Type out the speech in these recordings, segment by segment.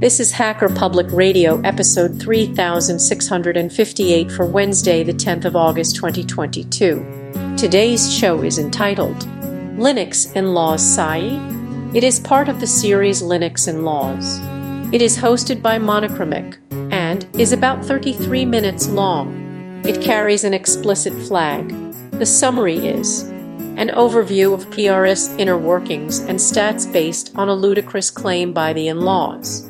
This is Hacker Public Radio, episode 3658 for Wednesday, the 10th of August 2022. Today's show is entitled Linux in Laws SAI. It is part of the series Linux in Laws. It is hosted by monochromec and is about 33 minutes long. It carries an explicit flag. The summary is an overview of PRS inner workings and stats based on a ludicrous claim by the in laws.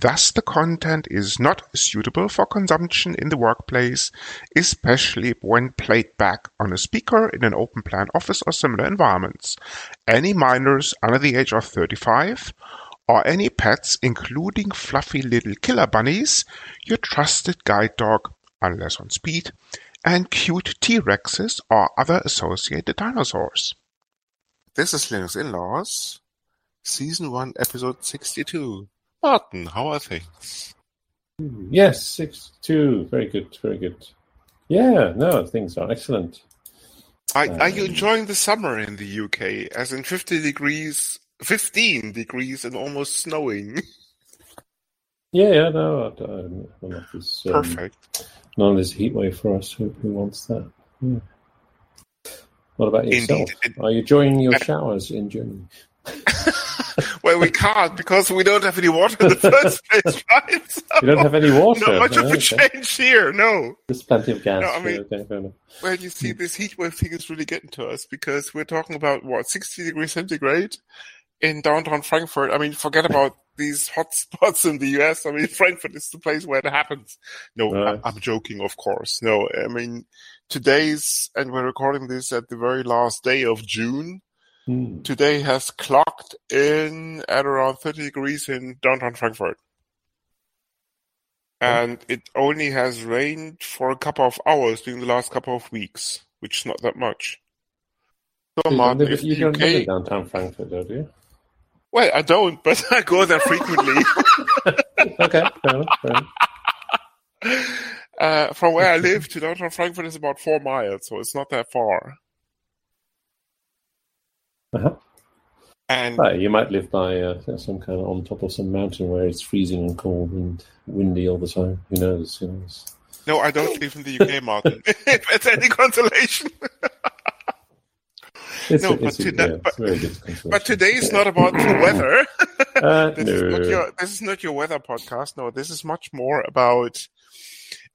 Thus the content is not suitable for consumption in the workplace, especially when played back on a speaker in an open plan office or similar environments. Any minors under the age of 35 or any pets including fluffy little killer bunnies, your trusted guide dog, unless on speed, and cute T-Rexes or other associated dinosaurs. This is Linux in Laws, Season 1, Episode 62. Martin, how are things? Yes, six two. Very good, very good. Yeah, no, things are excellent. Are, um, are you enjoying the summer in the UK? As in 50 degrees, 15 degrees, and almost snowing. Yeah, yeah, no, I, I, this, um, perfect. None of this heat wave for us. Who, who wants that? Yeah. What about yourself? Indeed. Are you enjoying your showers in Germany? well, we can't because we don't have any water in the first place, right? So you don't have any water. Not much of a change here. No, there's plenty of gas. No, I mean, okay, well, you see, hmm. this heat wave thing is really getting to us because we're talking about what 60 degrees centigrade in downtown Frankfurt. I mean, forget about these hot spots in the US. I mean, Frankfurt is the place where it happens. No, right. I'm joking, of course. No, I mean, today's, and we're recording this at the very last day of June. Hmm. Today has clocked in at around 30 degrees in downtown Frankfurt. And it only has rained for a couple of hours during the last couple of weeks, which is not that much. So, you Martin, don't live, you don't UK, live in downtown Frankfurt, do you? Well, I don't, but I go there frequently. okay, fair enough, fair enough. Uh, from where I live to downtown Frankfurt is about four miles, so it's not that far. Uh-huh. And right, you might live by uh, some kind of on top of some mountain where it's freezing and cold and windy all the time. Who knows? Who knows? No, I don't live in the UK, Martin. if it's any consolation. It's no, a, but, to, yeah, but, but, today is not about the weather. uh, this, no. is not your, this is not your weather podcast. No, this is much more about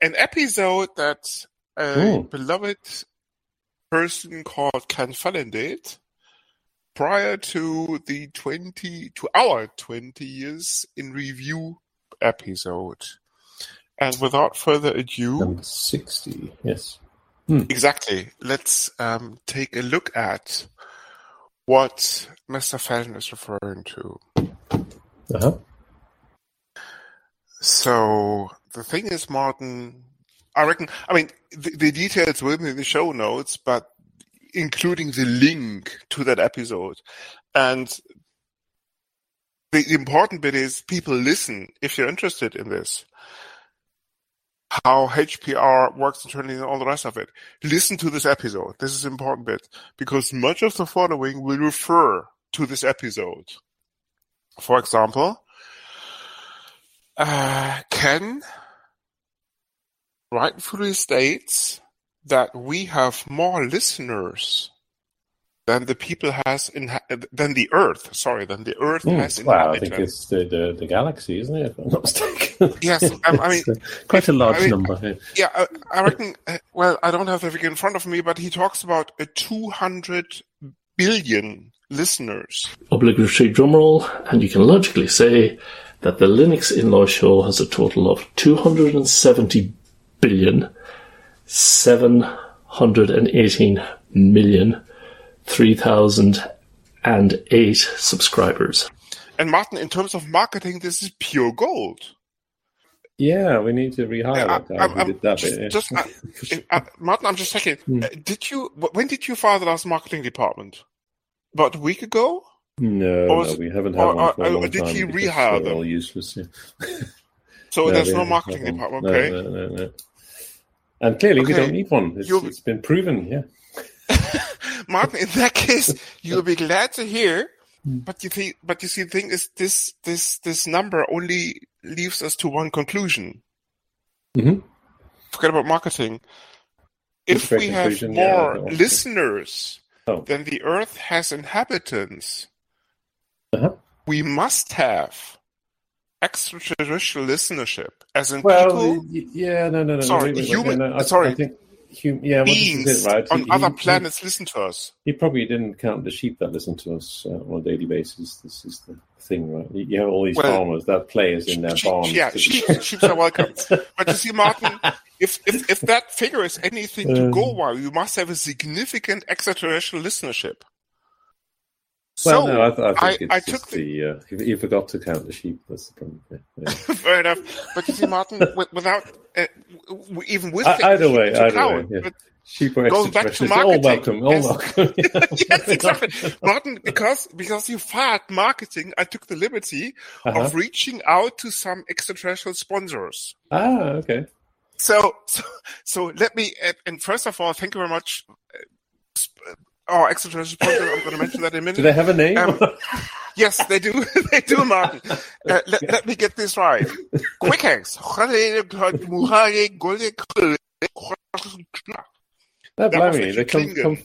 an episode that a Ooh. beloved person called Ken Fallon did prior to the 20 to our 20 years in review episode. And without further ado, Number 60, yes. Hmm. Exactly. Let's um, take a look at what Mr. Fallon is referring to. Uh-huh. So the thing is, Martin, I reckon, I mean, the, the details will be in the show notes, but including the link to that episode. And the important bit is people listen if you're interested in this. How HPR works internally and all the rest of it. Listen to this episode. This is important bit because much of the following will refer to this episode. For example, uh, Ken rightfully states that we have more listeners than the people has in than the Earth. Sorry, than the Earth mm, has Well, I think it's the, the, the galaxy, isn't it? If I'm not mistaken. yes, um, I mean quite a large I mean, number. Yeah, I, I reckon. Uh, well, I don't have the figure in front of me, but he talks about a 200 billion listeners. Obligatory drumroll, and you can logically say that the Linux in-law show has a total of 270 billion 718 million 3008 subscribers. And Martin, in terms of marketing, this is pure gold. Yeah, we need to rehire that guy who that just, bit. Just, Martin, I'm just checking. Hmm. Uh, did you? When did you fire the last marketing department? About a week ago? No, no we haven't had or, one for a long did time. Did he rehire them? All useless. Yeah. so no, there's no marketing department. Okay. No, no, no, And clearly, okay. we don't need one. It's, it's been proven. Yeah. Martin, in that case, you'll be glad to hear. Hmm. But you think, but you see, the thing is, this this this number only leaves us to one conclusion. Mm-hmm. Forget about marketing. If we have more yeah, listeners oh. than the Earth has inhabitants, uh-huh. we must have extraterrestrial listenership, as in well, people. Yeah, no, no, no. Sorry, wait, wait, human. no, I, sorry, I think hum, yeah, beings well, it, right? on he, other he, planets he, listen to us. He probably didn't count the sheep that listen to us uh, on a daily basis. This is the thing, right? You have all these well, farmers that players in their sheep, barns. Yeah, sheep, sheep are welcome. but you see, Martin, if, if, if that figure is anything to go by, you must have a significant extraterrestrial listenership. Well, so, no, I, th- I think I, it's I just the, uh, you forgot to count the sheep. That's the problem. Yeah, yeah. Fair enough. But you see, Martin, without uh, even with either way, either count, way, yeah. sheep are going back to marketing. All welcome, all yes. welcome. yes, exactly, Martin. Because because you fired marketing, I took the liberty uh-huh. of reaching out to some extraterrestrial sponsors. Ah, okay. So so so let me and first of all, thank you very much Oh, extraterrestrial sponsor. I'm going to mention that in a minute. Do they have a name? Um, yes, they do. they do, Martin. Uh, let, let, me get this right. QuickAxe. That, that me. They come, come,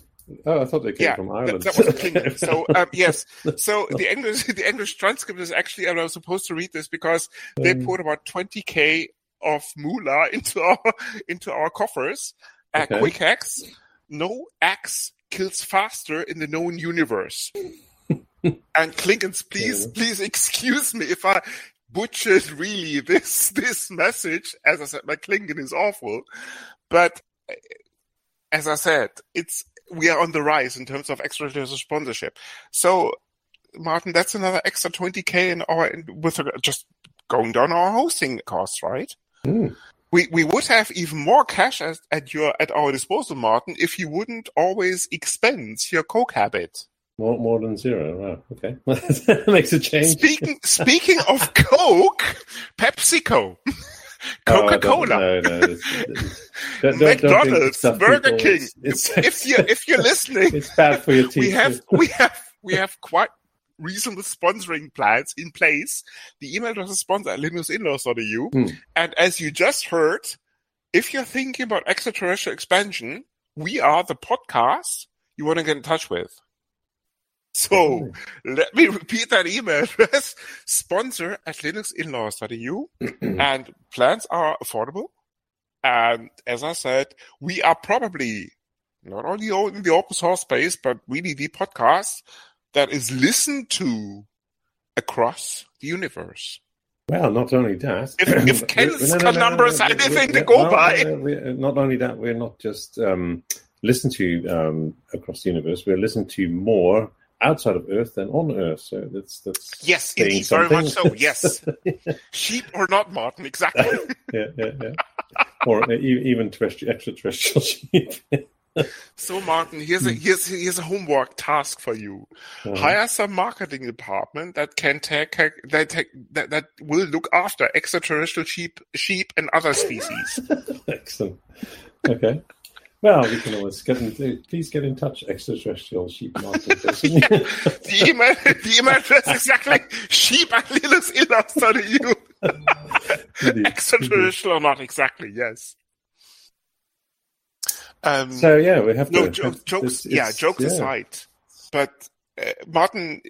Oh, I thought they came yeah, from Ireland. That, that was Klingon. so um, yes, so the English the English transcript is actually I was supposed to read this because they um, put about twenty k of moolah into our into our coffers. Uh, okay. QuickAxe, no X kills faster in the known universe. and Klingons, please, yeah. please excuse me if I butchered really this this message. As I said, my Klingon is awful, but eh, as I said, it's we are on the rise in terms of extraterrestrial sponsorship. So, Martin, that's another extra twenty k in our with just going down our hosting costs, right? Mm we we would have even more cash at, at your at our disposal, Martin, if you wouldn't always expense your coke habit. More more than zero, wow. Okay, that makes a change. Speaking speaking of coke, PepsiCo. Coca Cola, oh, no, no, McDonald's, Burger King. It's, it's, if you if you're listening, it's bad for your teeth. We have we have we have quite reasonable sponsoring plans in place. The email address is sponsor at linuxinlaws.eu. Mm. And as you just heard, if you're thinking about extraterrestrial expansion, we are the podcast you want to get in touch with. So let me repeat that email address sponsor at linuxinlaws.eu. and plans are affordable. And as I said, we are probably not only in the open source space, but really the podcast that is listened to across the universe. Well, not only that. If, if Ken's no, no, no, number is anything to go by. not only that, we're not just um, listened to um, across the universe, we're listened to more outside of Earth than on Earth. So that's that's yes, indeed, very much so. Yes, sheep or not, Martin, exactly. yeah, yeah, yeah. Or even terrestrial, extraterrestrial sheep so Martin, here's a here's here's a homework task for you. Uh-huh. Hire some marketing department that can take that take that, that will look after extraterrestrial sheep sheep and other species. Excellent. Okay. Well, we can always get in, please get in touch, extraterrestrial sheep marketing person. the email the email address is exactly sheep at linuxinlaws.eu. Extraterrestrial or not exactly, yes. Um, so yeah, we have no to, jokes. yeah, jokes yeah. aside. but uh, Martin,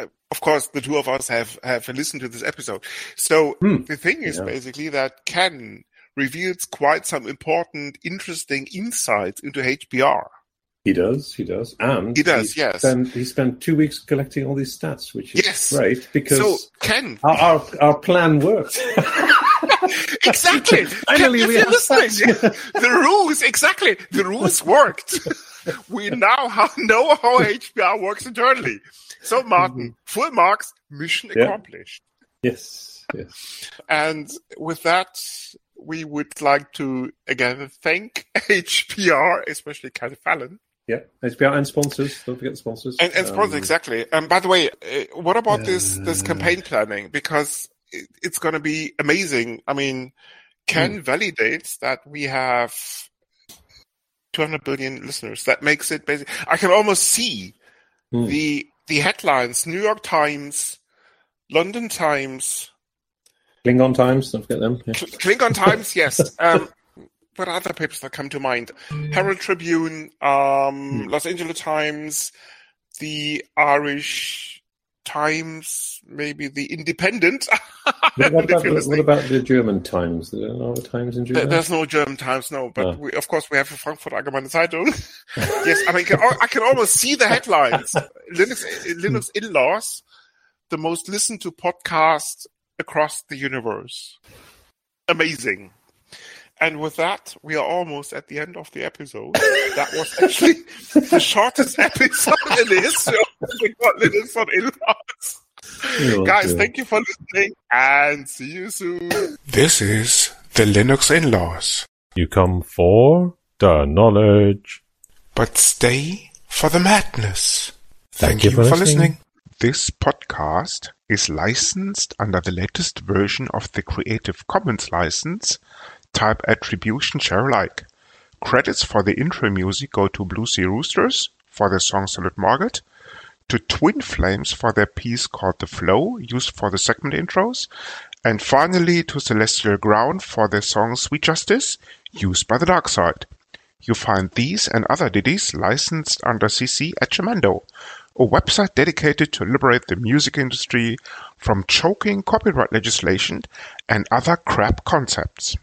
uh, of course, the two of us have have listened to this episode. So Hmm. the thing is Yeah. basically that Ken reveals quite some important, interesting insights into HPR. He does, he does, and He does, yes. Spent, he spent two weeks collecting all these stats, which is Yes. great because So Ken, our, our our plan worked. exactly. Finally, we have the rules, exactly. The rules worked. we now know how HPR works internally. So Martin, full marks, mission Mm-hmm. Yeah. accomplished. yes, yes. And with that, we would like to again thank HPR, especially Ken Fallon. Yeah, HPR and sponsors. Don't forget the sponsors. And, and sponsors, Um, exactly. Um, by the way, uh, what about this this campaign planning? Because it, it's going to be amazing. I mean, Ken validates that we have 200 billion listeners. That makes it basic. I can almost see Hmm. the the headlines: New York Times, London Times, Klingon Times. Don't forget them. Yeah. Kl- Klingon Times. Yes. Um, what other papers that come to mind? Herald Tribune, um, Los Angeles Times, the Irish Times, maybe the Independent. What, about the, what about the German Times? There are no Times in Germany. There's no German Times, no. But Oh. we, of course, we have the Frankfurt Allgemeine Zeitung. yes, I mean, I can almost see the headlines. Linux, Linux in-laws, the most listened to podcast across the universe. Amazing. And with that, we are almost at the end of the episode. that was actually the shortest episode in the history of the Linux on in-laws. Oh, Guys, dear. thank you for listening and see you soon. This is the Linux in-laws, You come for the knowledge. but stay for the madness. Thank you for listening. This podcast is licensed under the latest version of the Creative Commons license, type attribution share alike. Credits for the intro music go to Blue Sea Roosters for the song Solid Market, to Twin Flames for their piece called The Flow, used for the segment intros, and finally to Celestial Ground for their song Sweet Justice, used by the Dark Side. You find these and other ditties licensed under CC at Jamendo, a website dedicated to liberate the music industry from choking copyright legislation and other crap concepts.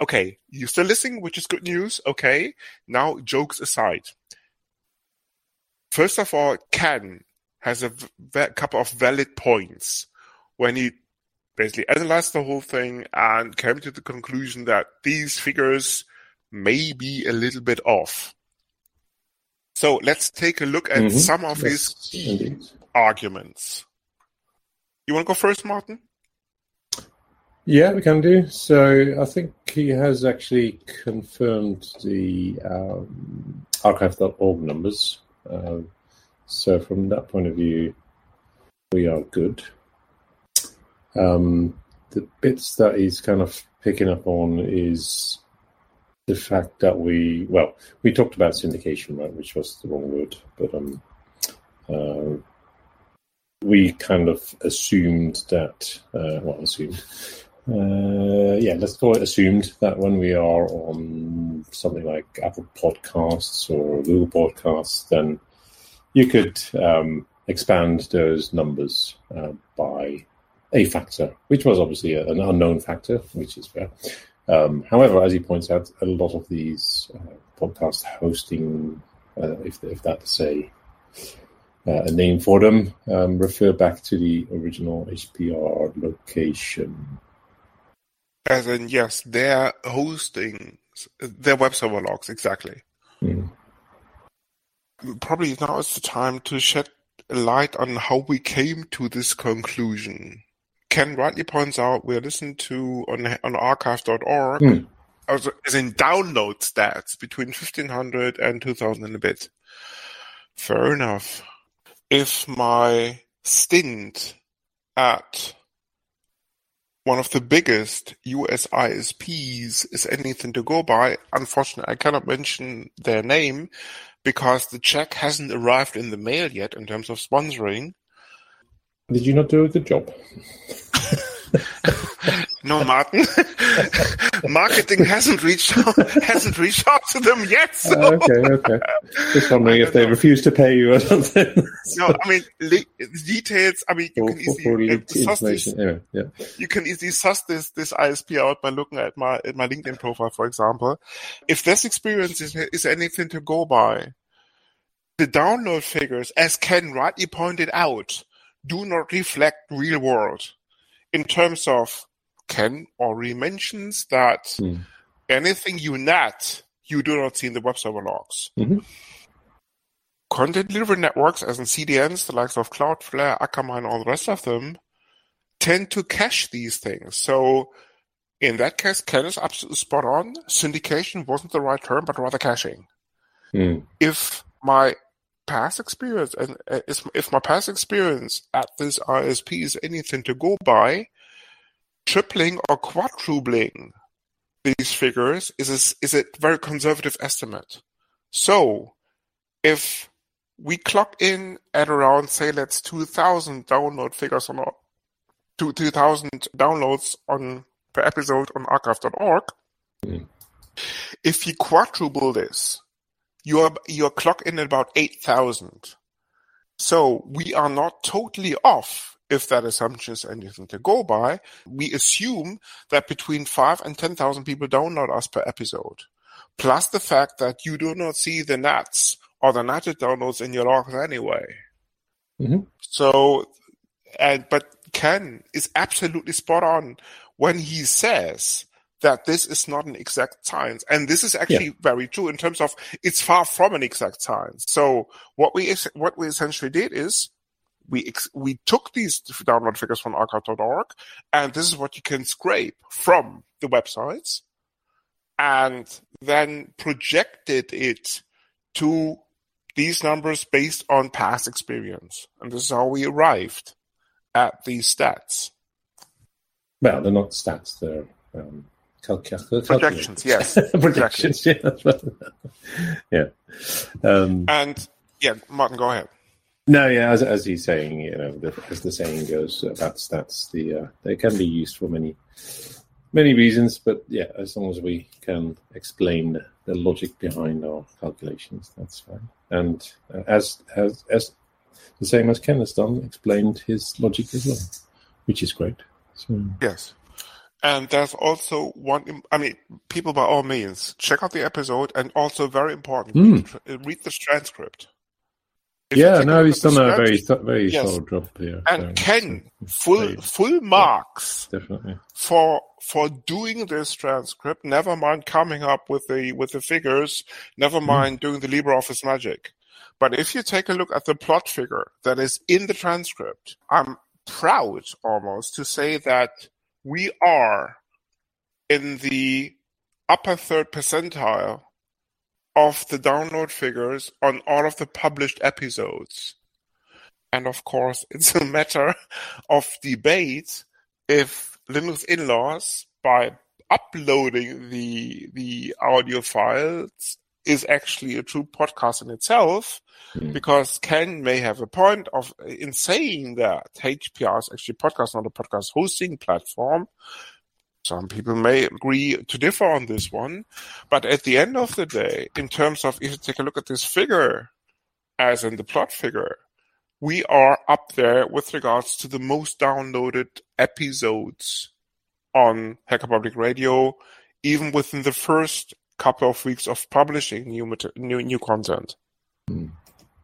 Okay, you still listening, which is good news. Okay, now jokes aside. First of all, Ken has a v- couple of valid points when he basically analyzed the whole thing and came to the conclusion that these figures may be a little bit off. So let's take a look at Mhm. some of Yes, his indeed. arguments. You want to go first, Martin? Yeah, we can do. So I think he has actually confirmed the um, archive.org numbers. Uh, so from that point of view, we are good. Um, the bits that he's kind of picking up on is the fact that we, well, we talked about syndication, right, which was the wrong word, but um, uh, we kind of assumed that, uh, well, assumed, uh, yeah, let's call it assumed that when we are on something like Apple Podcasts or Google Podcasts, then you could um, expand those numbers uh, by a factor, which was obviously an unknown factor, which is fair. Um, however, as he points out, a lot of these uh, podcast hosting, uh, if, if that's a, uh, a name for them, um, refer back to the original HPR location. As in, yes, they're hosting their web server logs, exactly. Mm. Probably now is the time to shed light on how we came to this conclusion. Ken rightly points out we're listening to on on archive.org Hmm. as, as in download stats between 1500 and 2000 and a bit. Fair enough. If my stint at one of the biggest US ISPs is anything to go by. Unfortunately, I cannot mention their name because the check hasn't arrived in the mail yet in terms of sponsoring. Did you not do a good job? No, Martin. Marketing hasn't reached out, hasn't reached out to them yet. So. Uh, okay, okay. Just wondering if they know. refuse to pay you or something. No, I mean li- details. I mean, you Or- can easily for uh, suss this. Anyway, yeah. You can easily suss this this ISP out by looking at my at my LinkedIn profile, for example. If this experience is, is anything to go by, the download figures, as Ken rightly pointed out, do not reflect real world. In terms of Ken already mentions that Hmm. anything you NAT, you do not see in the web server logs. Mhm. Content delivery networks, as in CDNs, the likes of Cloudflare, Akamai, and all the rest of them, tend to cache these things. So in that case, Ken is absolutely spot on. Syndication wasn't the right term, but rather caching. Hmm. If my past experience and uh, if my past experience at this ISP is anything to go by, tripling or quadrupling these figures is a, is a very conservative estimate. So if we clock in at around, say, let's 2,000 download figures on our, two- 2,000 downloads on per episode on archive.org, Mm. if you quadruple this, you're you're clocked in at about 8,000. So we are not totally off if that assumption is anything to go by. We assume that between 5 and 10,000 people download us per episode. Plus the fact that you do not see the nats or the natted downloads in your logs anyway. Mhm. So, and but Ken is absolutely spot on when he says that this is not an exact science, and this is actually very true in terms of it's far from an exact science. So, what we what we essentially did is we ex- we took these download figures from archive.org, and this is what you can scrape from the websites, and then projected it to these numbers based on past experience, and this is how we arrived at these stats. Well, they're not stats; they're um, calc- calc- Projections, yes. projections. Yeah, yeah. Um, And yeah, Martin, go ahead. No, yeah. As, as he's saying, you know, the, as the saying goes about stats, the uh, they can be used for many, many reasons. But yeah, as long as we can explain the logic behind our calculations, that's fine. And uh, as as as the same as Ken has done, explained his logic as well, which is great. So, Yes. And there's also one, I mean, people by all means, check out the episode and also very important, the, read the transcript. If yeah, no, he's done a very very Yes. solid job here. and Ken, full, full marks definitely. for, for doing this transcript, never mind coming up with the, with the figures, never Hmm. mind doing the LibreOffice magic. But if you take a look at the plot figure that is in the transcript, I'm proud almost to say that we are in the upper third percentile of the download figures on all of the published episodes. And of course, it's a matter of debate if Linux in-laws, by uploading the the audio files, is actually a true podcast in itself. Mm. Because Ken may have a point of in saying that HPR is actually a podcast, not a podcast hosting platform. Some people may agree to differ on this one, but at the end of the day, in terms of if you take a look at this figure, as in the plot figure, we are up there with regards to the most downloaded episodes on Hacker Public Radio, even within the first couple of weeks of publishing new mater- new new content. Hmm.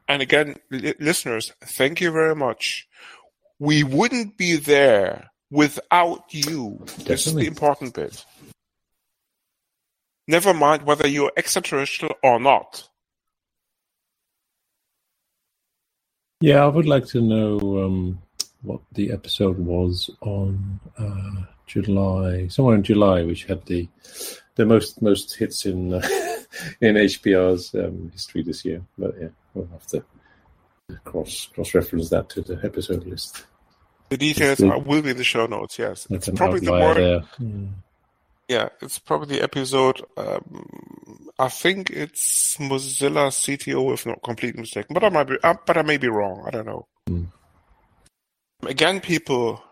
And again, li- listeners, thank you very much. We wouldn't be there without you. This is the important bit. Never mind whether you're extraterrestrial or not. Yeah, I would like to know um, what the episode was on uh, July, somewhere in July, which had the the most most hits in uh, in HPR's um, history this year. But yeah, we'll have to cross cross reference that to the episode list. The details are, will be in the show notes. Yes, That's it's probably the. Mm. Yeah, it's probably the episode. Um, I think it's Mozilla CTO, if not completely mistaken. But I might be. Uh, but I may be wrong. I don't know. Hmm. Again, people,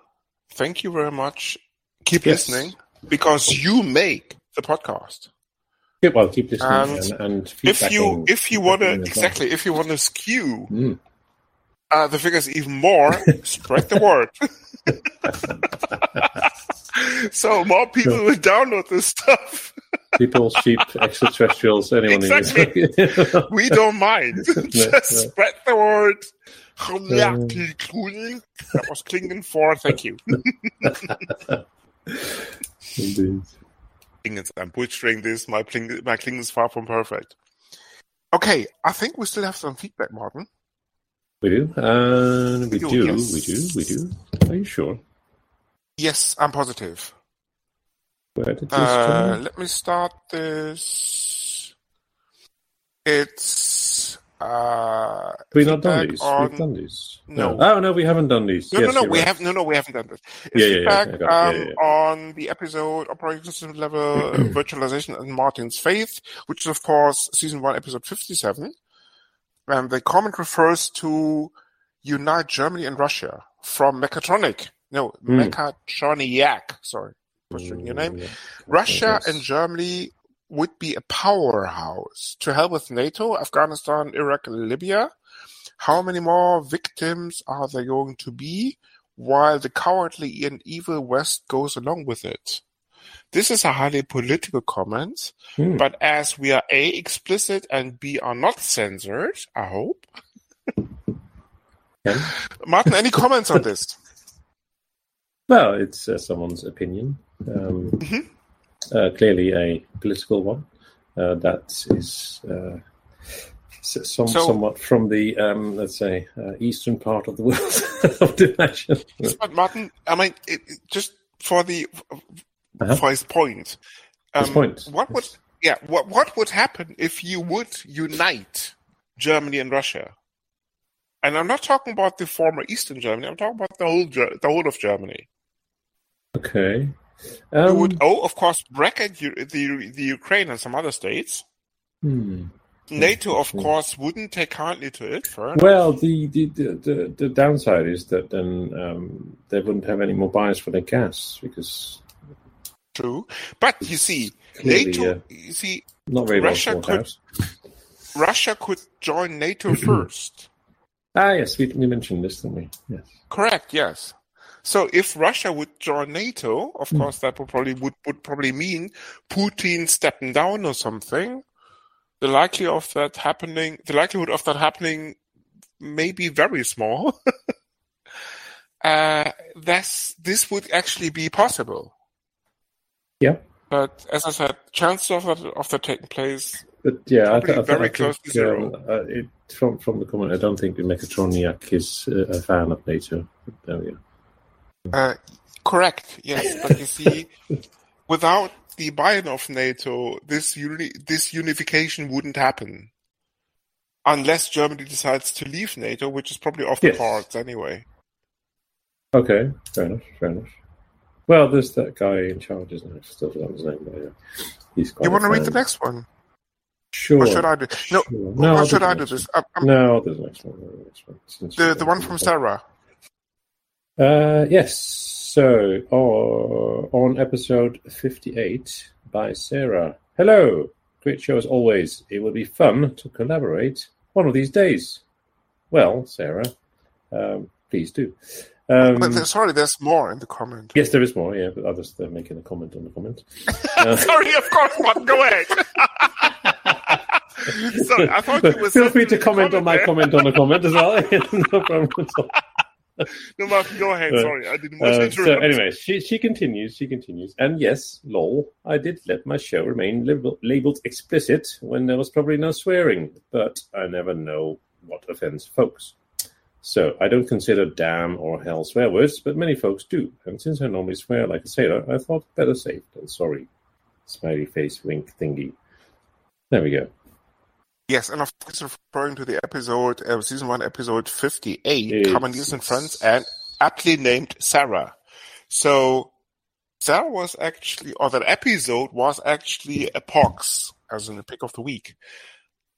thank you very much. Keep Yes. listening because you make the podcast. Yeah, well, keep listening And and, and If you if you want to well. exactly if you want to skew Mm. Uh, the figures even more, spread the word. so more people will download this stuff. People, sheep, extraterrestrials, anyone Exactly. We don't mind. Just no. spread the word. That was Klingon for thank you. Indeed. Klingons, I'm butchering this. My Kling, my Klingon is far from perfect. Okay, I think we still have some feedback, Martin. We do. Uh, we We do, do. yes. We do. We do. Are you sure? Yes, I'm positive. Where did this Uh, let me start this. It's uh, We've not done these. on- We've done these. No. Oh no, we haven't done these. No, yes, no, no, we right. have no, no, we haven't done this. It's Yeah, yeah, yeah, feedback got it. um, Yeah, yeah, on the episode operating system level virtualization and Martin's faith, which is of course season one, episode fifty-seven. And the comment refers to unite Germany and Russia from Mechatronic. No, Hmm. Mechatroniac. Sorry, butchering your name. Yeah. Russia and Germany would be a powerhouse to help with NATO, Afghanistan, Iraq, and Libya. How many more victims are there going to be while the cowardly and evil West goes along with it? This is a highly political comment, Hmm. but as we are A, explicit, and B, are not censored, I hope. Martin, any comments on this? Well, it's uh, someone's opinion. Um, Mhm. uh, clearly a political one. Uh, that is uh, some, So- somewhat from the, um, let's say, uh, eastern part of the world of. But Martin, I mean, it, it- just for the Uh-huh. for his point. Um, His point. What would yeah? What what would happen if you would unite Germany and Russia? And I'm not talking about the former Eastern Germany. I'm talking about the whole the whole of Germany. Okay. You Um, would oh, of course, bracket U- the the Ukraine and some other states. hmm. NATO, of course, wouldn't take kindly to it. Well, the, the, the, the, the downside is that then um, they wouldn't have any more buyers for their gas because True, but you see, clearly NATO. uh, You see, not very Russia well could-. Russia could join NATO first. Ah, yes, we, we mentioned this, didn't we? Yes. Correct. Yes. So if Russia would join NATO, of Hmm. course, that would probably would, would probably mean Putin stepping down or something. The likely of that happening, the likelihood of that happening, may be very small. uh, that's this would actually be possible. Yeah. But as I said, chances of that of that taking place. But yeah, I, th- I, very I close to think, zero. um, uh, it, from from the comment, I don't think Mechatroniac is uh, a fan of NATO. There we go. Uh, correct. Yes, but you see, without the buy-in of NATO, this uni- this unification wouldn't happen, unless Germany decides to leave NATO, which is probably off the Yes. cards anyway. Okay, fair enough, fair enough. Well, there's that guy in charge, isn't? I've still forgotten his name. But yeah. He's quite You want to read the next one, Sure. or should I do? No, Sure. I'll should the I do this? one. Um, um, No, I'll do the next one. The next one. Since the the one from. Sarah. Uh, yes. So, uh, on episode 58 by Sarah. Hello. Great show as always. It will be fun to collaborate one of these days. Well, Sarah, um, please do. Um, But there- sorry, there's more in the comment. yes, there is more, yeah, but others are making a comment on the comment. Uh, sorry, of course, Martin. Go ahead. sorry, I thought you were. Feel free to comment on my comment on the comment as well. no problem at all. No, Martin, go ahead. Uh, Sorry, I didn't want to Uh, interrupt. so anyway, she she continues. She continues, and yes, lol. I did let my show remain label, labeled explicit when there was probably no swearing, but I never know what offends folks. So I don't consider damn or hell swear words, but many folks do. And since I normally swear like a sailor, I thought better safe than sorry. Smiley face wink thingy. There we go. Yes, and of course referring to the episode, uh, season one, episode fifty-eight, It's- Commandeers and Friends, and aptly named Sarah. So Sarah was actually, or that episode was actually a pox, as in the pick of the week,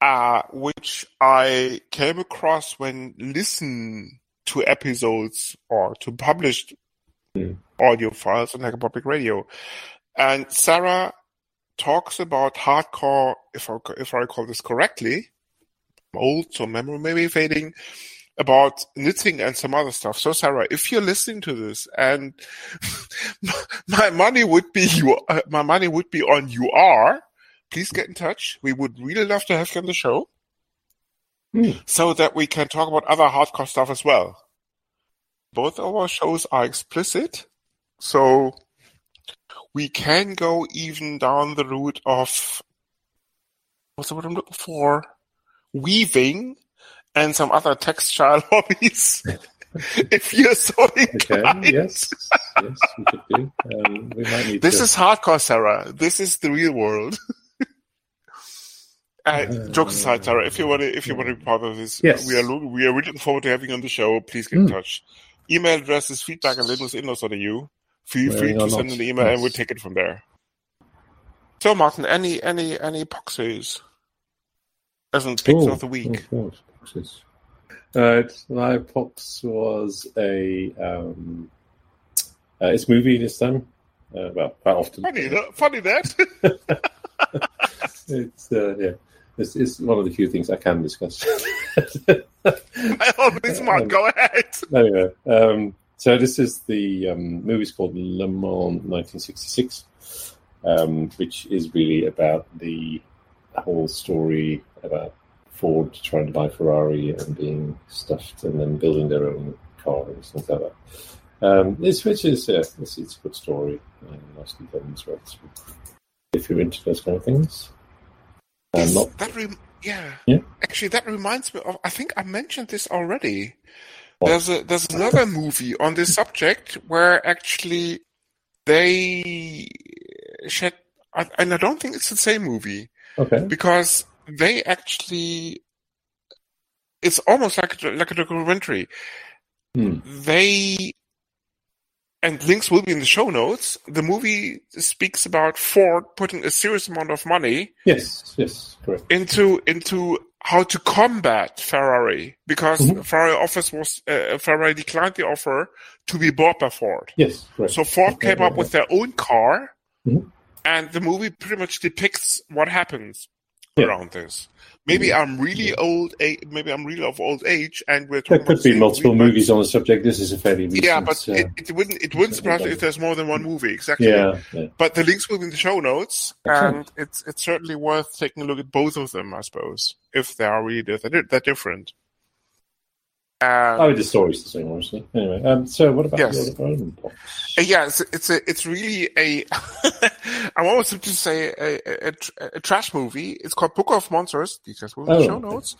uh, which I came across when listen to episodes or to published audio files on Hacker Public Radio. And Sarah talks about hardcore, if I, if I recall this correctly, I'm old, so memory may be fading, about knitting and some other stuff. So Sarah, if you're listening to this and my money would be you, my money would be on you are, please get in touch. We would really love to have you on the show so that we can talk about other hardcore stuff as well. Both of our shows are explicit, so we can go even down the route of what's the word I'm looking for? Weaving and some other textile hobbies. if you're so Okay. inclined. Yes. Yes, we could do. Um, we might need This to. is hardcore, Sarah. This is the real world. uh, jokes aside, Sarah, if you want to, if you want to be part of this, Yes. we are lo- we are really looking forward to having you on the show. Please get in Mm. touch. Email address is feedback at linuxinlaws.eu. Feel free to send an email and we'll take it from there. So, Martin, any any any poxies? As in picks Oh, of the week. Oh. Boxes. Uh, my pox was a um, uh, it's movie this time. Uh, well, quite often. Funny, that, funny that. It's uh, yeah. It's, it's one of the few things I can discuss. I always smart. Go ahead. anyway, um, so this is the um, movie's called Le Mans 1966, um, which is really about the whole story about Ford trying to buy Ferrari and being stuffed and then building their own car and things like that. Um, it's, which is uh, it's, it's a good story and nicely done as well. If you're into those kind of things, and not that rem- yeah. Yeah. Actually, that reminds me of. I think I mentioned this already. What? There's a there's another movie on this subject where actually they shed, and I don't think it's the same movie okay. because they actually. It's almost like a, like a documentary. Hmm. They and links will be in the show notes. The movie speaks about Ford putting a serious amount of money Yes, yes, correct. into into how to combat Ferrari because Mhm. Ferrari offers was uh, Ferrari declined the offer to be bought by Ford. Yes, correct. So Ford came up with their own car, Mhm. and the movie pretty much depicts what happens Yeah. around this. Maybe I'm really old. Maybe I'm really of old age, and we're There could about be multiple movie, movies on the subject. This is a fairly recent. Yeah, but uh, it, it wouldn't it wouldn't surprise me if there's more than one movie. Exactly. yeah, yeah. But the links will be in the show notes, Excellent. and it's it's certainly worth taking a look at both of them, I suppose, if they are really that that different. Um, Oh, the story's the same, honestly. Anyway, um, so what about Yes. pox? Uh, yeah, it's it's a it's really a I'm almost to say a, a, a, a trash movie. It's called Book of Monsters. Details will be the Oh, show okay. notes.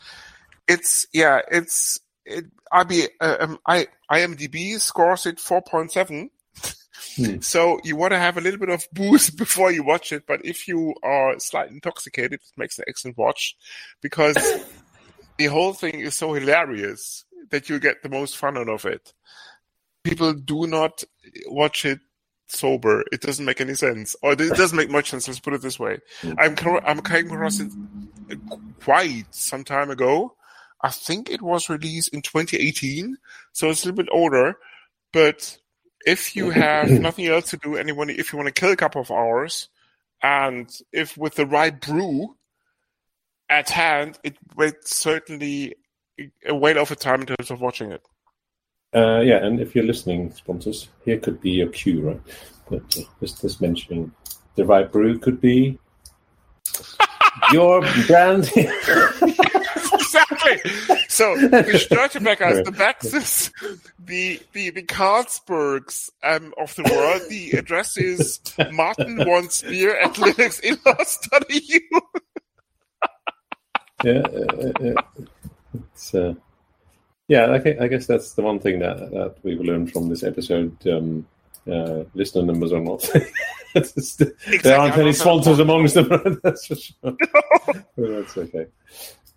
It's yeah, it's it, IB, uh, um, I, IMDb scores it four point seven. Hmm. So you want to have a little bit of booze before you watch it, but if you are slightly intoxicated, it makes an excellent watch because the whole thing is so hilarious that you get the most fun out of it. People do not watch it sober. It doesn't make any sense, or it doesn't make much sense. Let's put it this way. Mm. I'm I'm came across it uh, quite some time ago. I think it was released in 2018, so it's a little bit older. But if you have nothing else to do, anyone, if you want to kill a couple of hours, and if with the right brew at hand, it will certainly a whale of a time in terms of watching it. Uh, yeah, and if you're listening, sponsors, here could be your cue, right? But uh, just, just mentioning the right brew could be your brand. exactly. So the Störtebeckers, the Baxes, the the the Carlsbergs um, of the world. The address is Martin wants beer at linuxinlaws.eu. yeah, uh, uh, it's, uh, yeah. I, think, I guess that's the one thing that that we've learned from this episode. Um, uh, listener numbers are not. It's- there aren't any sponsors amongst them. that's for sure. But that's okay.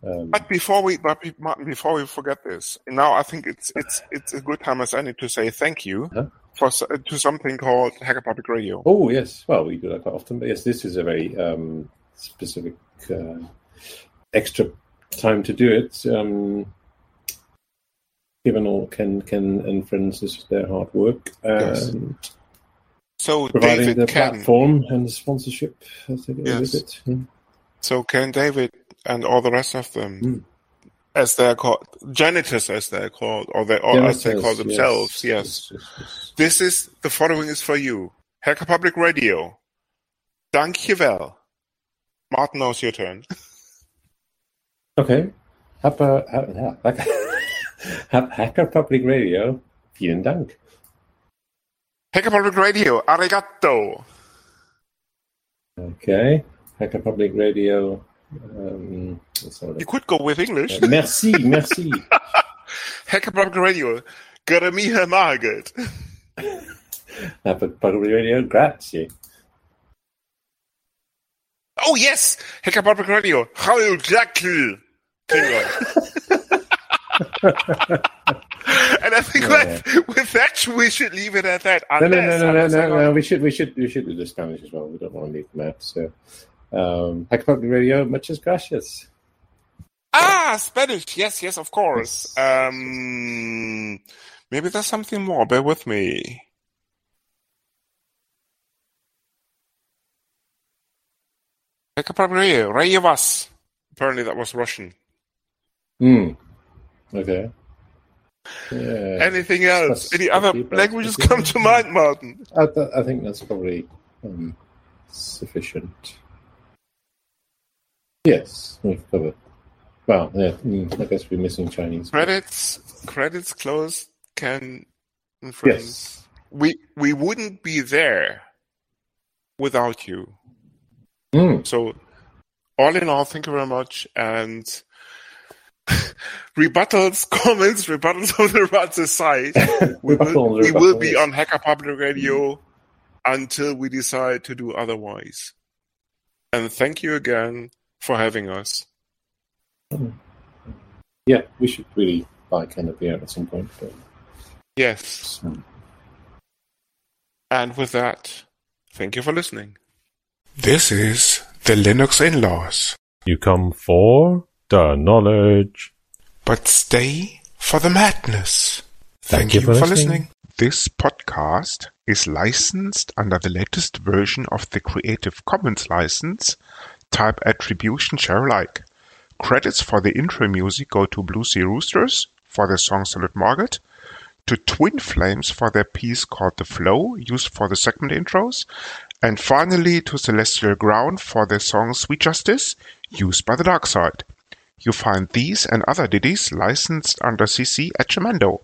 Um, But before we, but Martin, before we forget this, now I think it's it's it's a good time as any to say thank you Huh? for to something called Hacker Public Radio. oh yes, well we do that quite often, but yes, this is a very um, specific uh, extra time to do it. Um, given all Ken, Ken and friends, this is their hard work Yes. and So providing David the can, platform and the sponsorship as they Yes. with it. Hmm. so can David and all the rest of them, Mm. as they're called, janitors as they're called, or they or as they call themselves. Yes. yes, yes. This is the following is for you. Hacker Public Radio. Dankjewel. Martin, now it's your turn. Okay. Hacker, ha- ha- ha- Hacker Public Radio, vielen Dank. Hacker Public Radio. Arigato. Okay. Hacker Public Radio. Um, You could go with English. Uh, merci, merci. Hacker Public Radio. Geremiha Margaret. Hacker Public Radio, grazie. Oh yes, Hacker Public Radio. Hallo Jackie. And I think that, with that we should leave it at that. No, no, no, unless- no, no, no, no. We should, we should, we should do the Spanish as well. We don't want to leave them out. So, um, Hacker Public Radio, muchas gracias. Ah, Spanish. Yes, yes, of course. Um, maybe there's something more. Bear with me. Yekapamir, Apparently that was Russian. Hmm. Okay. Yeah. Anything else? That's Any other languages come to mind, Martin? I, th- I think that's probably um, sufficient. Yes, we've covered. Well, yeah, mm, I guess we're missing Chinese. Credits, credits closed. Can friends, yes. we we wouldn't be there without you. Mm, So, all in all, thank you very much. And rebuttals, comments, rebuttals on the Ratzer side. We will, we will be on Hacker Public Radio until we decide to do otherwise. And thank you again for having us. Yeah, we should really buy Canopy out at some point. But, Yes. And with that, thank you for listening. This is the Linux in-laws, You come for the knowledge. but stay for the madness. Thank you for listening. This podcast is licensed under the latest version of the Creative Commons license, type Attribution Share Alike. Credits for the intro music go to Blue Sea Roosters for their song Solid Market, to Twin Flames for their piece called The Flow, used for the segment intros, and finally to Celestial Ground for their song Sweet Justice, used by the Dark Side. You find these and other ditties licensed under CC at Jamendo,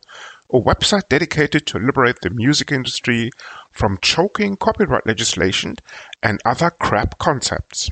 a website dedicated to liberate the music industry from choking copyright legislation and other crap concepts.